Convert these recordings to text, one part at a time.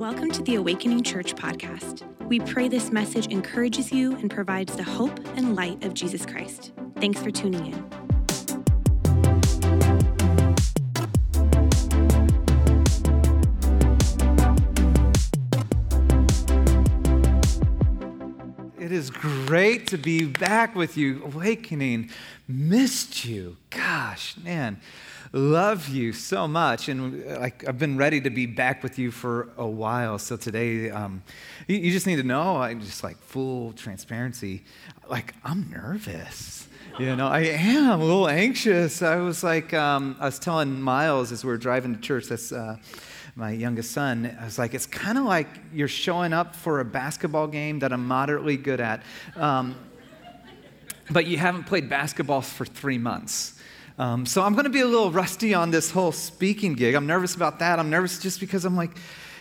Welcome to the Awakening Church podcast. We pray this message encourages you and provides the hope and light of Jesus Christ. Thanks for tuning in. It is great to be back with you. Awakening, missed you. Gosh, man love you so much. And like, I've been ready to be back with you for a while. So today, um, you, you, just need to know, I just like full transparency, like, I'm nervous. You know, I am a little anxious. I was like, um, I was telling Miles as we were driving to church, that's uh, my youngest son, I was like, it's kind of like you're showing up for a basketball game that I'm moderately good at. Um, but you haven't played basketball for three months. Um, so I'm going to be a little rusty on this whole speaking gig. I'm nervous about that. I'm nervous just because I'm like,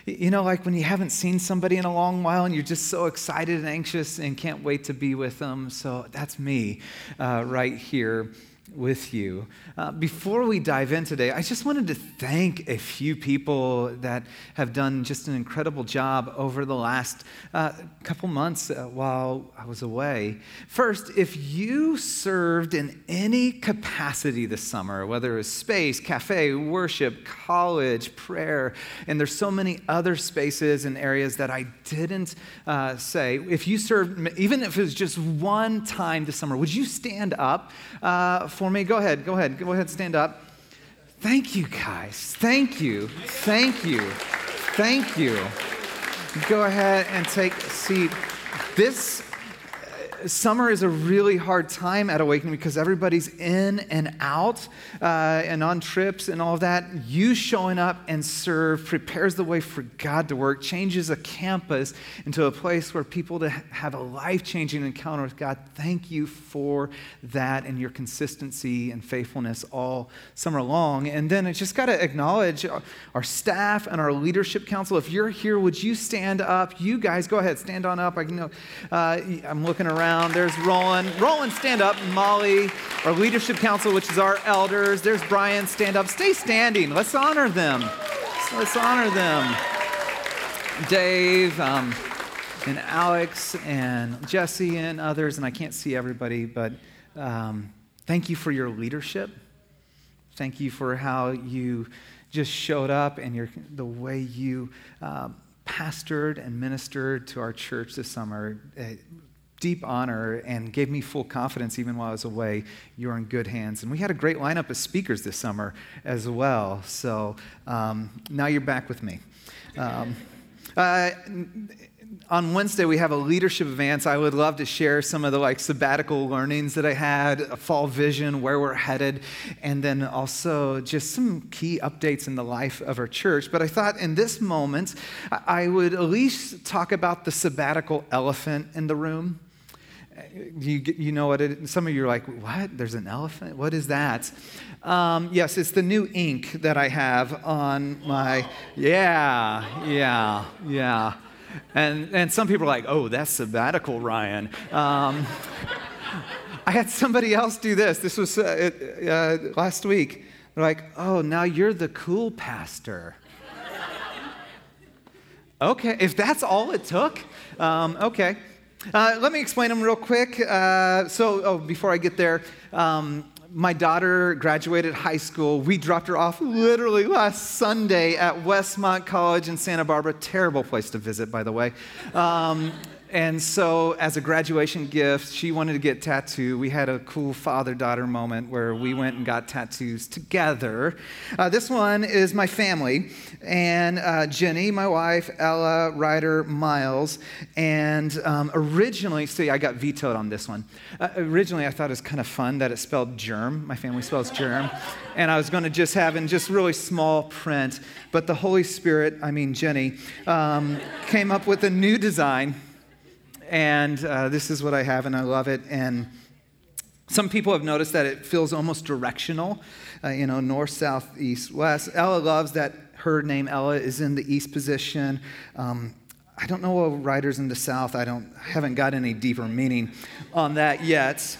you know, like when you haven't seen somebody in a long while and you're just so excited and anxious and can't wait to be with them. So that's me uh, right here with you. Uh, before we dive in today, I just wanted to thank a few people that have done just an incredible job over the last uh, couple months uh, while I was away. First, if you served in any capacity this summer, whether it was space, cafe, worship, college, prayer, and there's so many other spaces and areas that I didn't uh, say, if you served, even if it was just one time this summer, would you stand up? For me? Go ahead, go ahead, go ahead, stand up. Thank you, guys. Thank you. Thank you. Thank you. Go ahead and take a seat. This summer is a really hard time at Awakening because everybody's in and out uh, and on trips and all of that. You showing up and serve prepares the way for God to work, changes a campus into a place where people to have a life changing encounter with God. Thank you for that and your consistency and faithfulness all summer long. And then I just got to acknowledge our staff and our leadership council. If you're here, would you stand up? You guys, go ahead, stand on up. I know uh, I'm looking around around. There's Roland. Roland, stand up. Molly, our leadership council, which is our elders. There's Brian, stand up. Stay standing. Let's honor them. Let's honor them. Dave, um, and Alex, and Jesse, and others. And I can't see everybody, but um, thank you for your leadership. Thank you for how you just showed up and your, the way you uh, pastored and ministered to our church this summer deep honor and gave me full confidence even while I was away. You're in good hands. And we had a great lineup of speakers this summer as well. So um, now you're back with me. Um, uh, on Wednesday we have a leadership advance. I would love to share some of the like sabbatical learnings that I had, a fall vision, where we're headed, and then also just some key updates in the life of our church. But I thought in this moment I would at least talk about the sabbatical elephant in the room you, you know what it? Some of you are like, what? There's an elephant? What is that? Um, yes, it's the new ink that I have on my, yeah, yeah, yeah. And, and some people are like, oh, that's sabbatical, Ryan. Um, I had somebody else do this. This was uh, uh, last week. They're like, oh, now you're the cool pastor. okay, if that's all it took, um, okay. Uh, let me explain them real quick. Uh, so, oh, before I get there, um, my daughter graduated high school. We dropped her off literally last Sunday at Westmont College in Santa Barbara. Terrible place to visit, by the way. Um, and so, as a graduation gift, she wanted to get tattooed. We had a cool father daughter moment where we went and got tattoos together. Uh, this one is my family, and uh, Jenny, my wife, Ella, Ryder, Miles. And um, originally, see, I got vetoed on this one. Uh, originally, I thought it was kind of fun that it spelled germ. My family spells germ. And I was going to just have in just really small print. But the Holy Spirit, I mean, Jenny, um, came up with a new design and uh, this is what I have, and I love it. And some people have noticed that it feels almost directional, uh, you know, north, south, east, west. Ella loves that her name, Ella, is in the east position. Um, I don't know what Ryder's in the south. I don't I haven't got any deeper meaning on that yet.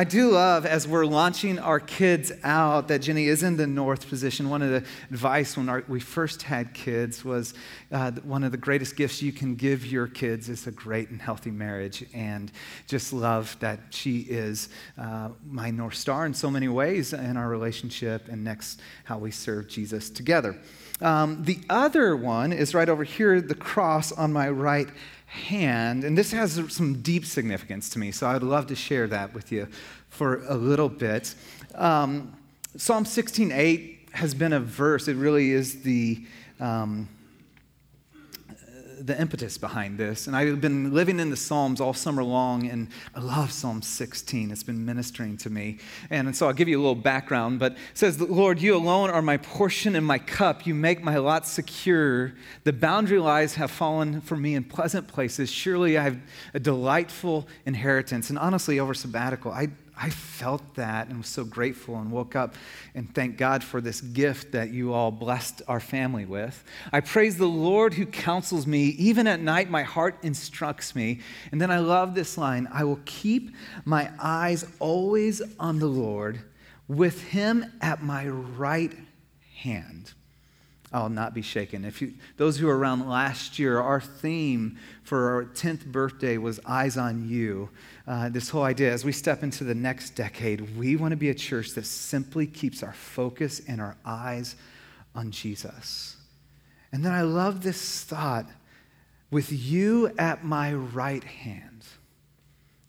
I do love as we're launching our kids out that Jenny is in the north position. One of the advice when our, we first had kids was uh, one of the greatest gifts you can give your kids is a great and healthy marriage. And just love that she is uh, my North Star in so many ways in our relationship and next how we serve Jesus together. Um, the other one is right over here, the cross on my right hand. And this has some deep significance to me, so I'd love to share that with you for a little bit. Um, Psalm 16:8 has been a verse. It really is the um, the impetus behind this. And I've been living in the Psalms all summer long, and I love Psalm 16. It's been ministering to me. And so I'll give you a little background, but it says, Lord, you alone are my portion and my cup. You make my lot secure. The boundary lines have fallen for me in pleasant places. Surely I have a delightful inheritance. And honestly, over sabbatical, I, I felt that and was so grateful and woke up and thank God for this gift that you all blessed our family with. I praise the Lord who counsels me. Even at night, my heart instructs me. And then I love this line I will keep my eyes always on the Lord, with him at my right hand. I'll not be shaken. If you, those who were around last year, our theme for our 10th birthday was Eyes on You. Uh, this whole idea, as we step into the next decade, we want to be a church that simply keeps our focus and our eyes on Jesus. And then I love this thought with you at my right hand.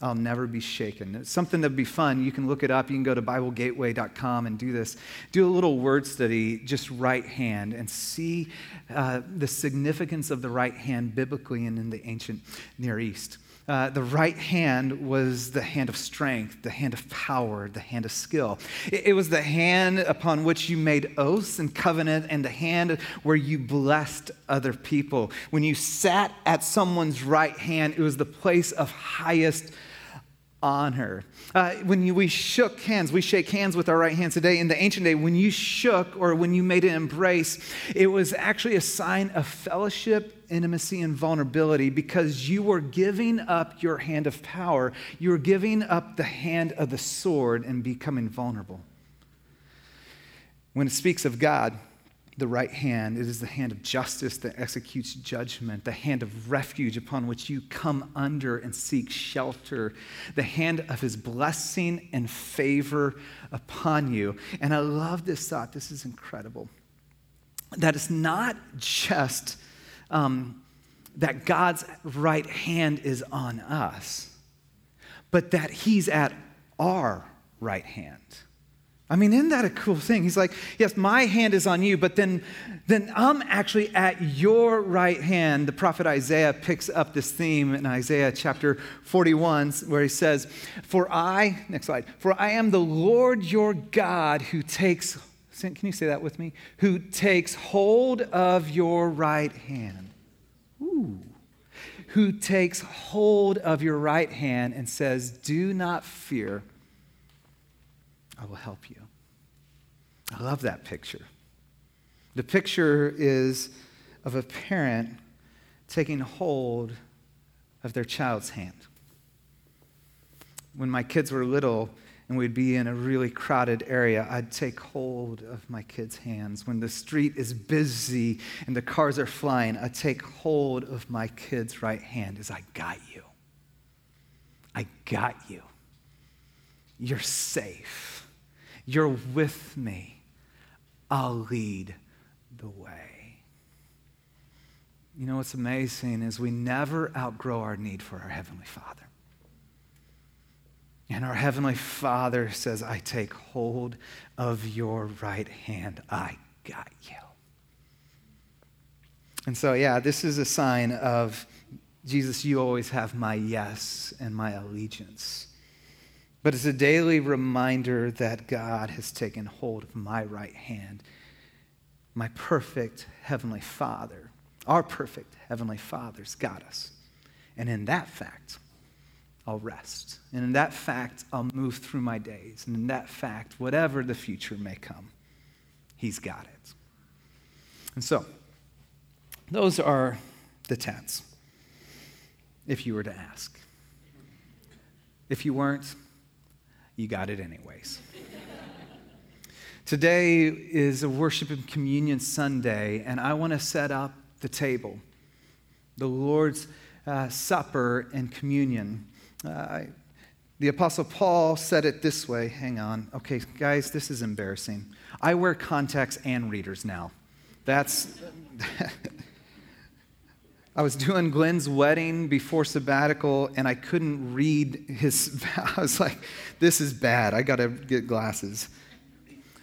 I'll never be shaken. It's something that'd be fun. You can look it up. You can go to BibleGateway.com and do this. Do a little word study, just right hand, and see uh, the significance of the right hand biblically and in the ancient Near East. Uh, the right hand was the hand of strength, the hand of power, the hand of skill. It, it was the hand upon which you made oaths and covenant, and the hand where you blessed other people. When you sat at someone's right hand, it was the place of highest honor. Uh, when you, we shook hands, we shake hands with our right hands today. In the ancient day, when you shook or when you made an embrace, it was actually a sign of fellowship, intimacy, and vulnerability because you were giving up your hand of power. You were giving up the hand of the sword and becoming vulnerable. When it speaks of God, the right hand. It is the hand of justice that executes judgment, the hand of refuge upon which you come under and seek shelter, the hand of his blessing and favor upon you. And I love this thought. This is incredible. That it's not just um, that God's right hand is on us, but that he's at our right hand. I mean, isn't that a cool thing? He's like, yes, my hand is on you, but then, then I'm actually at your right hand. The prophet Isaiah picks up this theme in Isaiah chapter 41, where he says, For I, next slide, for I am the Lord your God who takes, can you say that with me? Who takes hold of your right hand. Ooh. Who takes hold of your right hand and says, Do not fear. I will help you. I love that picture. The picture is of a parent taking hold of their child's hand. When my kids were little and we'd be in a really crowded area, I'd take hold of my kids' hands. When the street is busy and the cars are flying, I'd take hold of my kid's right hand as I got you. I got you. You're safe. You're with me. I'll lead the way. You know what's amazing is we never outgrow our need for our Heavenly Father. And our Heavenly Father says, I take hold of your right hand. I got you. And so, yeah, this is a sign of Jesus, you always have my yes and my allegiance. But it's a daily reminder that God has taken hold of my right hand. My perfect Heavenly Father, our perfect Heavenly Father's got us. And in that fact, I'll rest. And in that fact, I'll move through my days. And in that fact, whatever the future may come, He's got it. And so, those are the tents, if you were to ask. If you weren't, you got it anyways. Today is a worship and communion Sunday, and I want to set up the table, the Lord's uh, Supper and communion. Uh, the Apostle Paul said it this way. Hang on. Okay, guys, this is embarrassing. I wear contacts and readers now. That's. I was doing Glenn's wedding before sabbatical, and I couldn't read his. I was like, this is bad. I got to get glasses.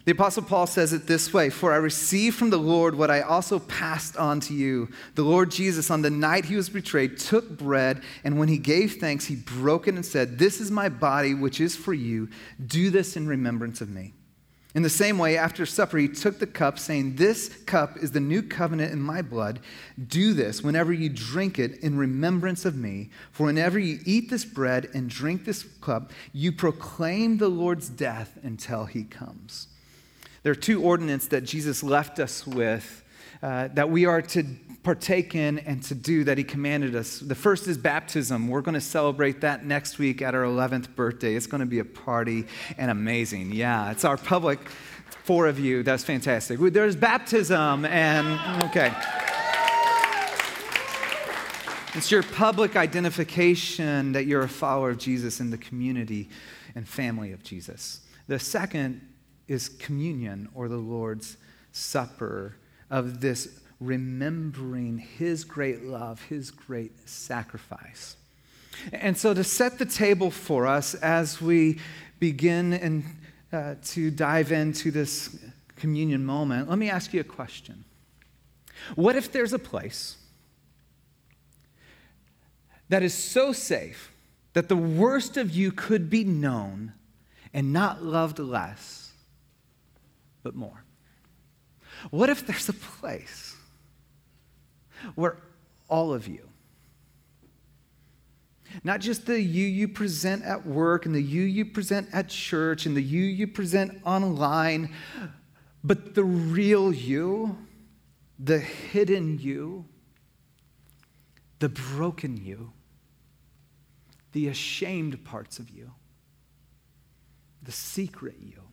The Apostle Paul says it this way For I received from the Lord what I also passed on to you. The Lord Jesus, on the night he was betrayed, took bread, and when he gave thanks, he broke it and said, This is my body, which is for you. Do this in remembrance of me. In the same way, after supper, he took the cup, saying, This cup is the new covenant in my blood. Do this whenever you drink it in remembrance of me. For whenever you eat this bread and drink this cup, you proclaim the Lord's death until he comes. There are two ordinances that Jesus left us with uh, that we are to partake in and to do that he commanded us. The first is baptism. We're going to celebrate that next week at our 11th birthday. It's going to be a party and amazing. Yeah, it's our public, four of you. That's fantastic. There's baptism, and okay. It's your public identification that you're a follower of Jesus in the community and family of Jesus. The second is communion or the Lord's Supper of this remembering his great love, his great sacrifice. And so, to set the table for us as we begin and, uh, to dive into this communion moment, let me ask you a question. What if there's a place that is so safe that the worst of you could be known and not loved less? but more? What if there's a place where all of you, not just the you you present at work and the you you present at church and the you you present online, but the real you, the hidden you, the broken you, the ashamed parts of you, the secret you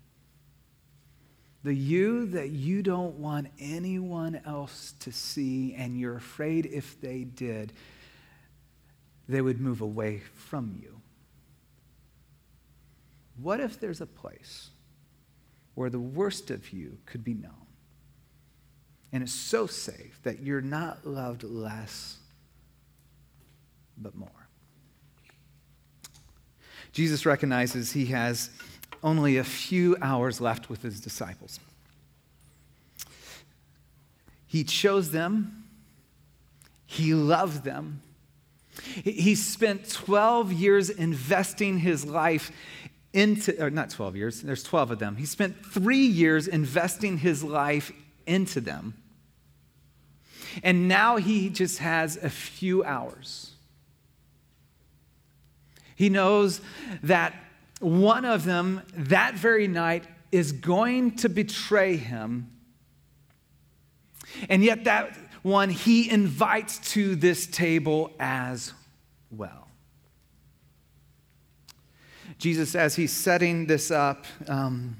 the you that you don't want anyone else to see, and you're afraid if they did, they would move away from you. What if there's a place where the worst of you could be known? And it's so safe that you're not loved less, but more. Jesus recognizes he has only a few hours left with his disciples. He chose them, he loved them. He spent 12 years investing his life into, or not 12 years, there's 12 of them. He spent three years investing his life into them. And now he just has a few hours. He knows that one of them that very night is going to betray him. And yet, that one he invites to this table as well. Jesus, as he's setting this up, um,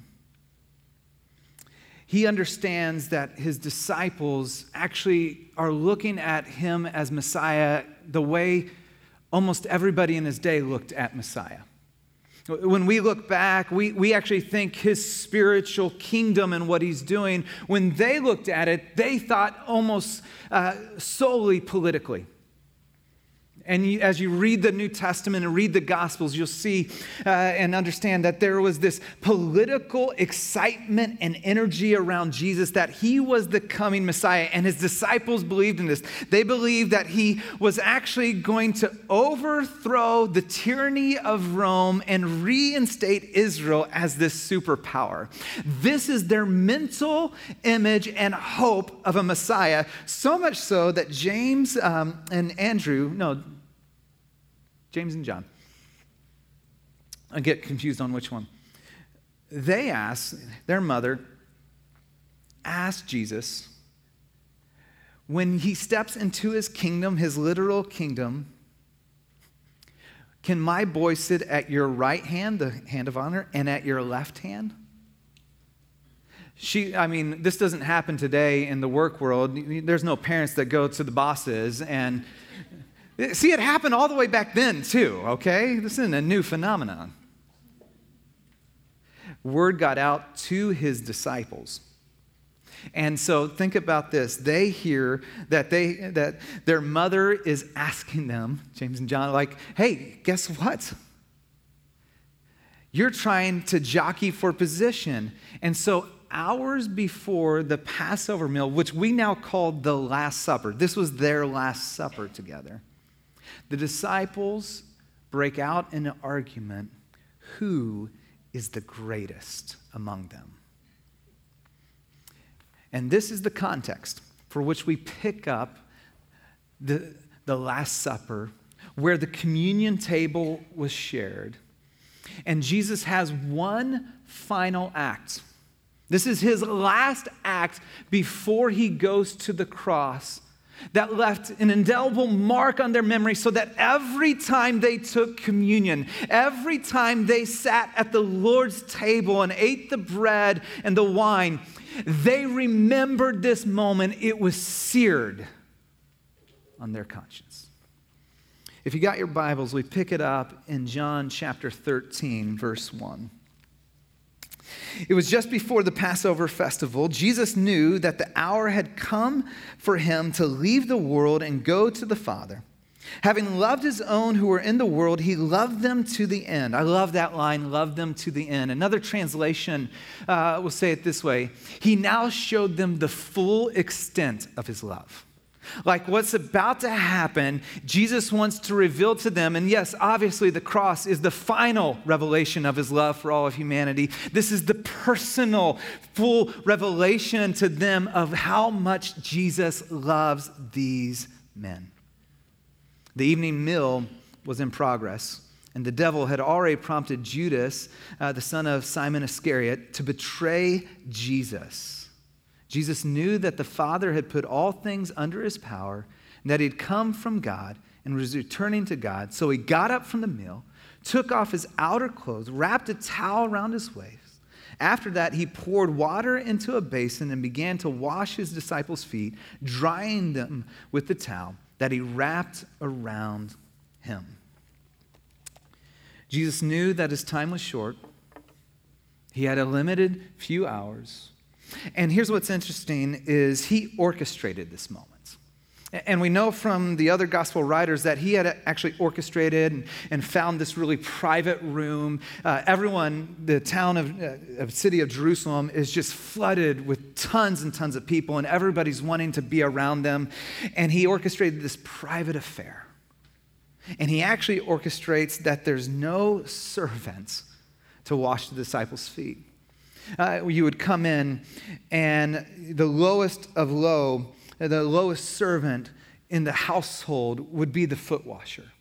he understands that his disciples actually are looking at him as Messiah the way almost everybody in his day looked at Messiah. When we look back, we, we actually think his spiritual kingdom and what he's doing, when they looked at it, they thought almost uh, solely politically. And you, as you read the New Testament and read the Gospels, you'll see uh, and understand that there was this political excitement and energy around Jesus that he was the coming Messiah. And his disciples believed in this. They believed that he was actually going to overthrow the tyranny of Rome and reinstate Israel as this superpower. This is their mental image and hope of a Messiah, so much so that James um, and Andrew, no, James and John. I get confused on which one. They asked, their mother asked Jesus, when he steps into his kingdom, his literal kingdom, Can my boy sit at your right hand, the hand of honor, and at your left hand? She, I mean, this doesn't happen today in the work world. There's no parents that go to the bosses and Eh, see it happened all the way back then, too, okay? This isn't a new phenomenon. Word got out to his disciples. And so think about this. They hear that they that their mother is asking them, James and John, like, hey, guess what? You're trying to jockey for position. And so hours before the Passover meal, which we now call the Last Supper, this was their Last Supper together. The disciples break out in an argument who is the greatest among them? And this is the context for which we pick up the, the Last Supper, where the communion table was shared. And Jesus has one final act. This is his last act before he goes to the cross that left an indelible mark on their memory so that every time they took communion, every time they sat at the Lord's table and ate the bread and the wine, they remembered this moment. It was seared on their conscience. If you got your Bibles, we pick it up in John chapter 13, verse 1. It was just before the Passover festival. Jesus knew that the hour had come for him to leave the world and go to the Father. Having loved his own who were in the world, he loved them to the end. I love that line, love them to the end. Another translation uh, will say it this way He now showed them the full extent of his love. Like what's about to happen, Jesus wants to reveal to them. And yes, obviously, the cross is the final revelation of his love for all of humanity. This is the personal, full revelation to them of how much Jesus loves these men. The evening meal was in progress. And the devil had already prompted Judas, uh, the son of Simon Iscariot, to betray Jesus. Jesus knew that the Father had put all things under his power, and that he'd come from God and was returning to God. So he got up from the meal, took off his outer clothes, wrapped a towel around his waist. After that, he poured water into a basin and began to wash his disciples' feet, drying them with the towel that he wrapped around him. Jesus knew that his time was short. He had a limited few hours. And here's what's interesting is he orchestrated this moment. And we know from the other gospel writers that he had actually orchestrated and, found this really private room. Uh, everyone, the town of, uh, of city of Jerusalem is just flooded with tons and tons of people, and everybody's wanting to be around them. And he orchestrated this private affair. And he actually orchestrates that there's no servants to wash the disciples' feet uh, you would come in, and the lowest of low, the lowest servant in the household would be the foot washer.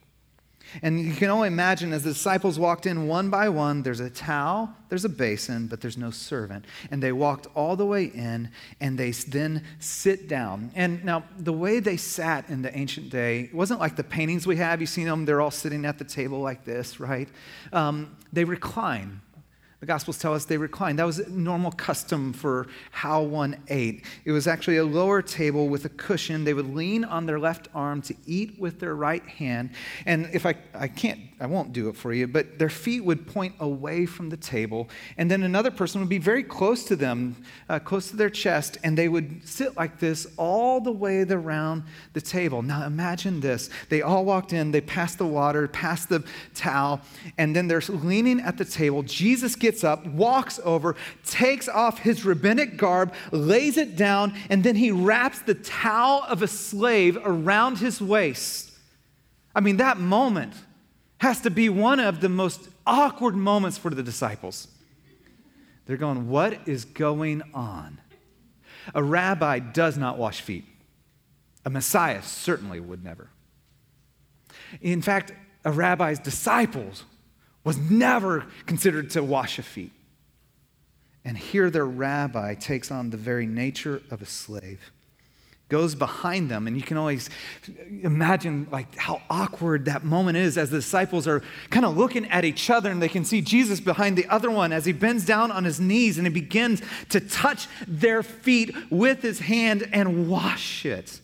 And you can only imagine as the disciples walked in one by one, there's a towel, there's a basin, but there's no servant. And they walked all the way in and they then sit down. And now, the way they sat in the ancient day wasn't like the paintings we have. You've seen them, they're all sitting at the table like this, right? Um, they recline. The Gospels tell us they reclined. That was normal custom for how one ate. It was actually a lower table with a cushion. They would lean on their left arm to eat with their right hand. And if I, I can't, I won't do it for you, but their feet would point away from the table. And then another person would be very close to them, uh, close to their chest, and they would sit like this all the way around the table. Now imagine this. They all walked in, they passed the water, passed the towel, and then they're leaning at the table. Jesus gets gets up, walks over, takes off his rabbinic garb, lays it down, and then he wraps the towel of a slave around his waist. I mean, that moment has to be one of the most awkward moments for the disciples. They're going, What is going on? A rabbi does not wash feet. A Messiah certainly would never. In fact, a rabbi's disciples was never considered to wash a feet. And here their rabbi takes on the very nature of a slave. goes behind them and you can always imagine like how awkward that moment is as the disciples are kind of looking at each other and they can see jesus behind the other one as he bends down on his knees and he begins to touch their feet with his hand and wash it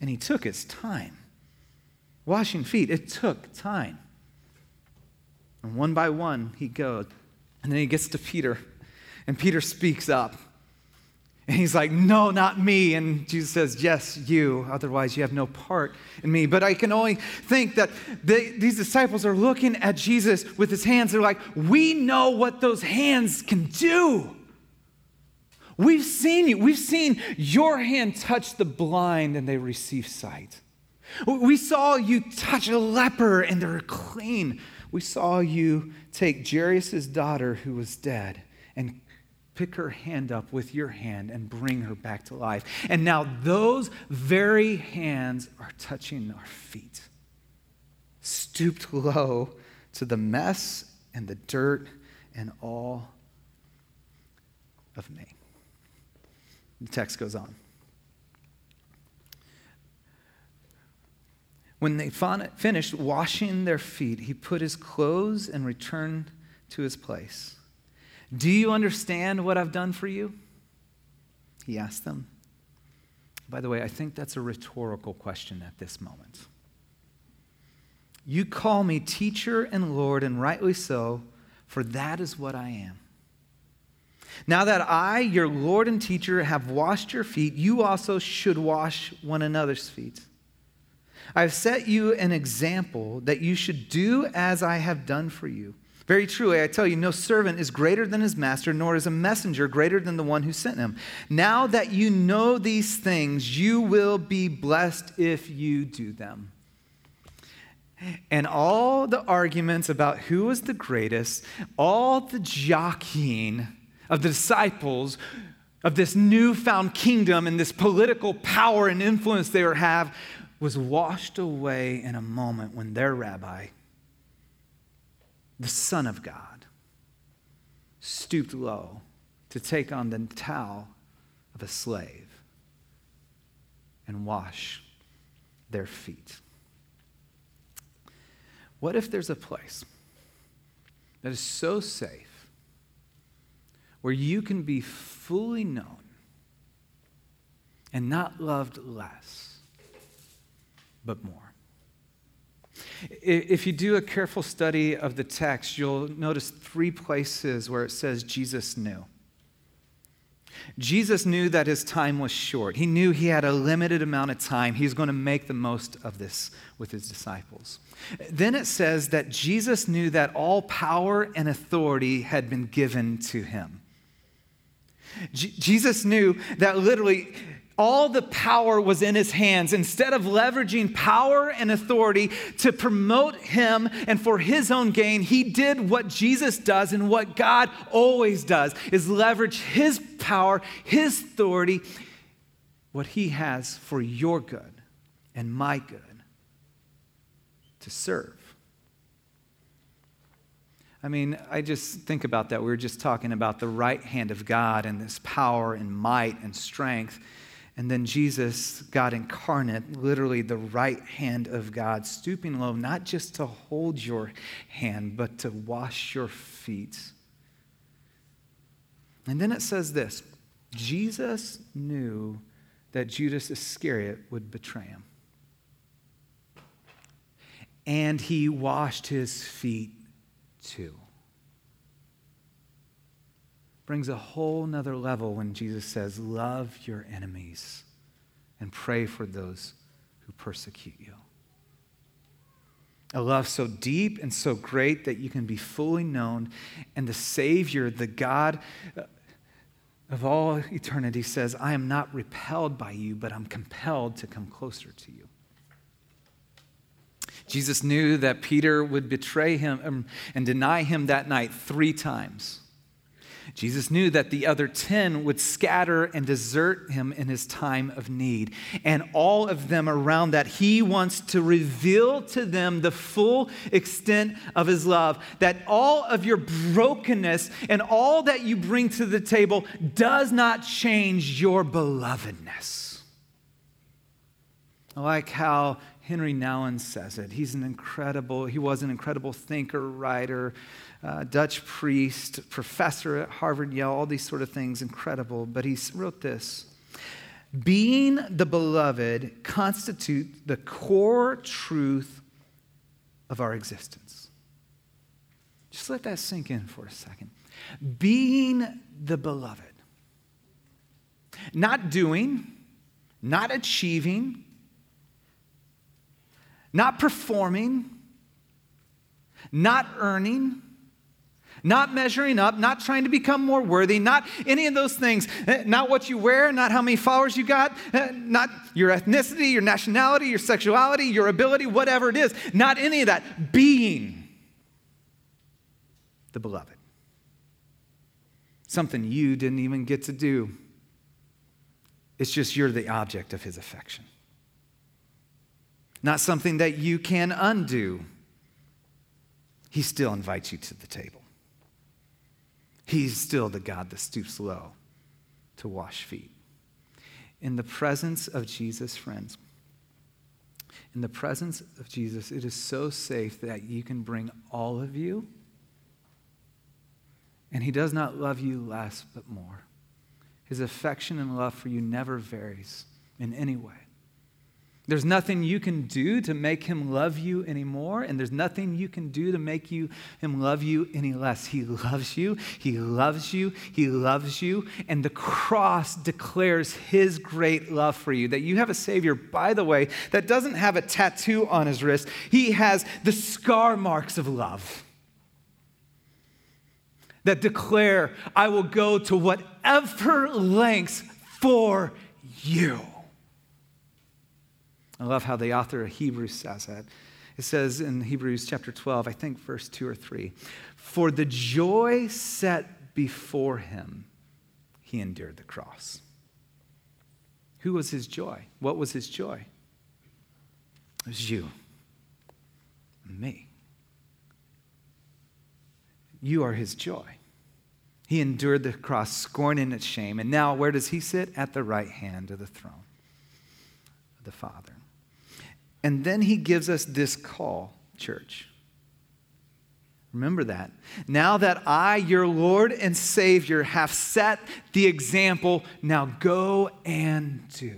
and he took his time washing feet it took time and one by one he goes and then he gets to peter and peter speaks up and he's like, No, not me. And Jesus says, Yes, you. Otherwise, you have no part in me. But I can only think that they, these disciples are looking at Jesus with his hands. They're like, We know what those hands can do. We've seen you. We've seen your hand touch the blind and they receive sight. We saw you touch a leper and they're clean. We saw you take Jairus' daughter who was dead and pick her hand up with your hand and bring her back to life. And now those very hands are touching our feet, stooped low to the mess and the dirt and all of me. The text goes on. When they finished washing their feet, he put his clothes and returned to his place. Do you understand what I've done for you? He asked them. By the way, I think that's a rhetorical question at this moment. You call me teacher and Lord, and rightly so, for that is what I am. Now that I, your Lord and teacher, have washed your feet, you also should wash one another's feet. I've set you an example that you should do as I have done for you. Very truly, I tell you, no servant is greater than his master, nor is a messenger greater than the one who sent him. Now that you know these things, you will be blessed if you do them. And all the arguments about who was the greatest, all the jockeying of the disciples of this newfound kingdom and this political power and influence they were have was washed away in a moment when their rabbi the Son of God, stooped low to take on the towel of a slave and wash their feet. What if there's a place that is so safe where you can be fully known and not loved less, but more? If you do a careful study of the text, you'll notice three places where it says Jesus knew. Jesus knew that his time was short. He knew he had a limited amount of time. He was going to make the most of this with his disciples. Then it says that Jesus knew that all power and authority had been given to him. J- Jesus knew that literally all the power was in his hands. Instead of leveraging power and authority to promote him and for his own gain, he did what Jesus does and what God always does is leverage his power, his authority, what he has for your good and my good to serve. I mean, I just think about that. We were just talking about the right hand of God and this power and might and strength. And then Jesus, God incarnate, literally the right hand of God, stooping low, not just to hold your hand, but to wash your feet. And then it says this Jesus knew that Judas Iscariot would betray him. And he washed his feet too brings a whole nother level when Jesus says, Love your enemies and pray for those who persecute you. A love so deep and so great that you can be fully known, and the Savior, the God of all eternity, says, I am not repelled by you, but I'm compelled to come closer to you. Jesus knew that Peter would betray him um, and deny him that night three times. Jesus knew that the other 10 would scatter and desert him in his time of need. And all of them around that, he wants to reveal to them the full extent of his love. That all of your brokenness and all that you bring to the table does not change your belovedness. I like how Henri Nouwen says it. He's an incredible, he was an incredible thinker, writer, uh, Dutch priest, professor at Harvard, Yale, all these sort of things, incredible. But he wrote this Being the beloved constitutes the core truth of our existence. Just let that sink in for a second. Being the beloved. Not doing, not achieving, not performing, not earning, not measuring up, not trying to become more worthy, not any of those things, eh, not what you wear, not how many followers you got, eh, not your ethnicity, your nationality, your sexuality, your ability, whatever it is, not any of that. Being the beloved. Something you didn't even get to do. It's just you're the object of his affection. Not something that you can undo. He still invites you to the table. He's still the God that stoops low to wash feet. In the presence of Jesus, friends, in the presence of Jesus, it is so safe that you can bring all of you, and He does not love you less but more. His affection and love for you never varies in any way. There's nothing you can do to make him love you anymore, and there's nothing you can do to make you, him love you any less. He loves you, he loves you, he loves you, and the cross declares his great love for you. That you have a Savior, by the way, that doesn't have a tattoo on his wrist, he has the scar marks of love that declare, I will go to whatever lengths for you. I love how the author of Hebrews says that. It says in Hebrews chapter 12, I think verse 2 or 3 For the joy set before him, he endured the cross. Who was his joy? What was his joy? It was you, me. You are his joy. He endured the cross, scorning its shame. And now, where does he sit? At the right hand of the throne of the Father. And then he gives us this call, church. Remember that. Now that I, your Lord and Savior, have set the example, now go and do.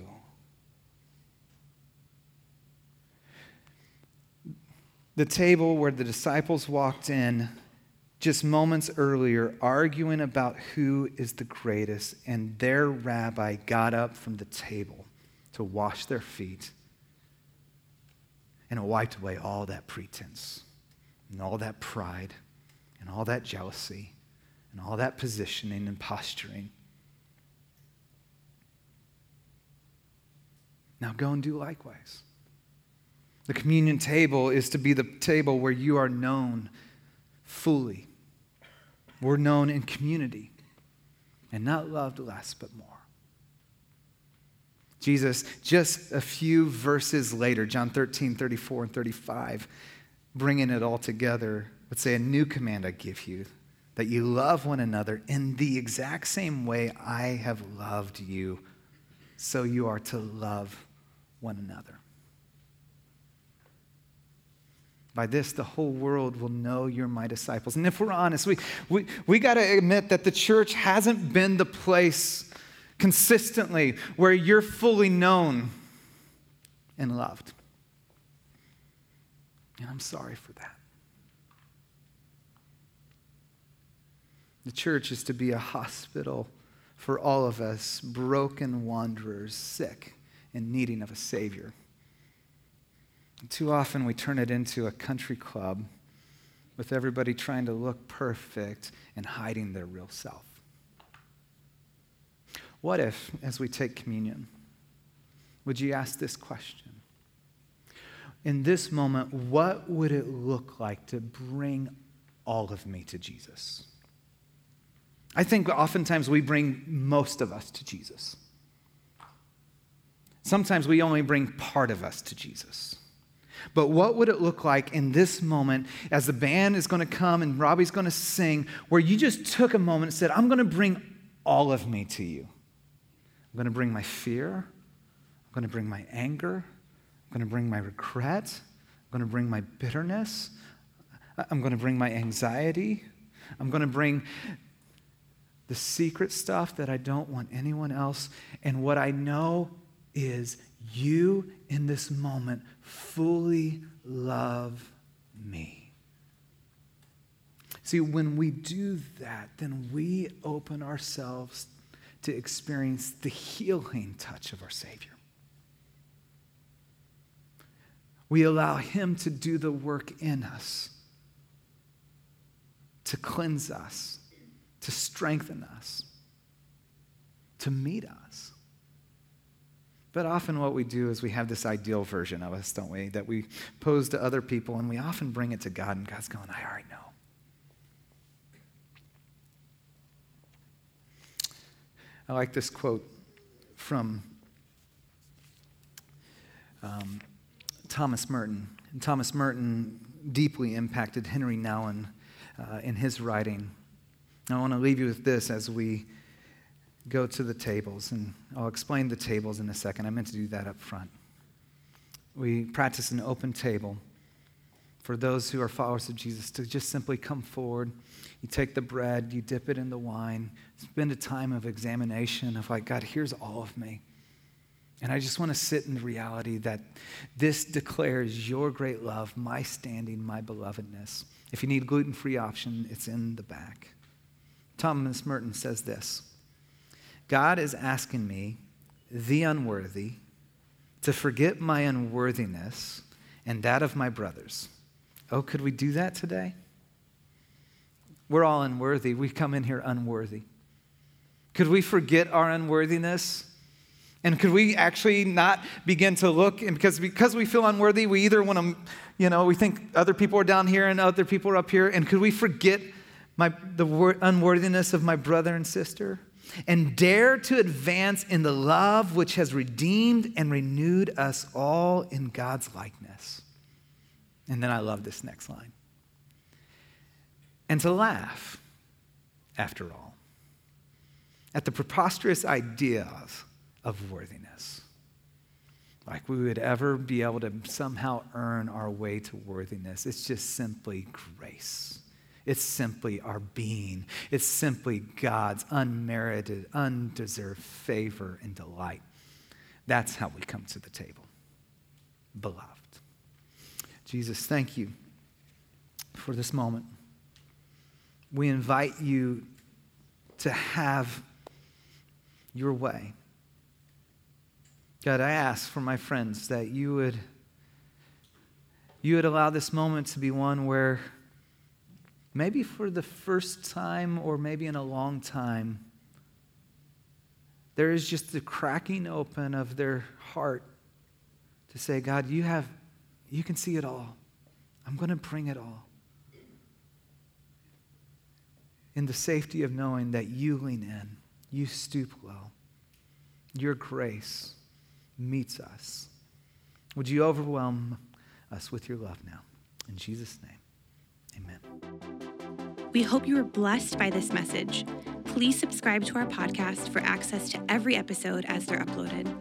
The table where the disciples walked in just moments earlier, arguing about who is the greatest, and their rabbi got up from the table to wash their feet, and it wiped away all that pretense, and all that pride, and all that jealousy, and all that positioning and posturing. Now go and do likewise. The communion table is to be the table where you are known fully we're known in community and not loved less, but more. Jesus, just a few verses later, John 13, 34, and 35, bringing it all together, would say, A new command I give you, that you love one another in the exact same way I have loved you, so you are to love one another. By this, the whole world will know you're my disciples. And if we're honest, we, we, we got to admit that the church hasn't been the place consistently where you're fully known and loved. And I'm sorry for that. The church is to be a hospital for all of us, broken wanderers, sick and needing of a Savior. Too often we turn it into a country club with everybody trying to look perfect and hiding their real self. What if, as we take communion, would you ask this question? In this moment, what would it look like to bring all of me to Jesus? I think oftentimes we bring most of us to Jesus. Sometimes we only bring part of us to Jesus. But what would it look like in this moment as the band is going to come and Robbie's going to sing, where you just took a moment and said, I'm going to bring all of me to you? I'm going to bring my fear. I'm going to bring my anger. I'm going to bring my regret. I'm going to bring my bitterness. I'm going to bring my anxiety. I'm going to bring the secret stuff that I don't want anyone else. And what I know is you in this moment fully love me. See, when we do that, then we open ourselves to experience the healing touch of our Savior. We allow Him to do the work in us, to cleanse us, to strengthen us, to meet us. But often, what we do is we have this ideal version of us, don't we? That we pose to other people, and we often bring it to God, and God's going, I already know. I like this quote from um, Thomas Merton. And Thomas Merton deeply impacted Henri Nouwen uh, in his writing. I want to leave you with this as we go to the tables, and I'll explain the tables in a second. I meant to do that up front. We practice an open table for those who are followers of Jesus to just simply come forward. You take the bread, you dip it in the wine, spend a time of examination of like, God, here's all of me. And I just want to sit in the reality that this declares your great love, my standing, my belovedness. If you need gluten free option, it's in the back. Thomas Merton says this God is asking me, the unworthy, to forget my unworthiness and that of my brothers. Oh, could we do that today? We're all unworthy. We come in here unworthy. Could we forget our unworthiness? And could we actually not begin to look and because because we feel unworthy, we either want to, you know, we think other people are down here and other people are up here, and could we forget my the unworthiness of my brother and sister? and dare to advance in the love which has redeemed and renewed us all in God's likeness. And then I love this next line. And to laugh, after all, at the preposterous ideas of worthiness. Like we would ever be able to somehow earn our way to worthiness. It's just simply grace. It's simply our being. It's simply God's unmerited, undeserved favor and delight. That's how we come to the table. Beloved. Jesus, thank you for this moment. We invite you to have your way. God, I ask for my friends that you would you would allow this moment to be one where maybe for the first time or maybe in a long time, there is just the cracking open of their heart to say, God, you have, you can see it all. I'm going to bring it all. In the safety of knowing that you lean in, you stoop low, your grace meets us. Would you overwhelm us with your love now? In Jesus' name. Amen. We hope you were blessed by this message. Please subscribe to our podcast for access to every episode as they're uploaded.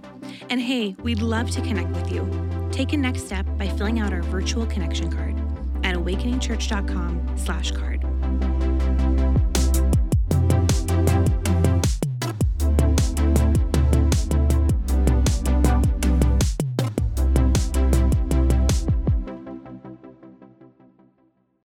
And hey, we'd love to connect with you. Take a next step by filling out our virtual connection card at awakeningchurch.com/card.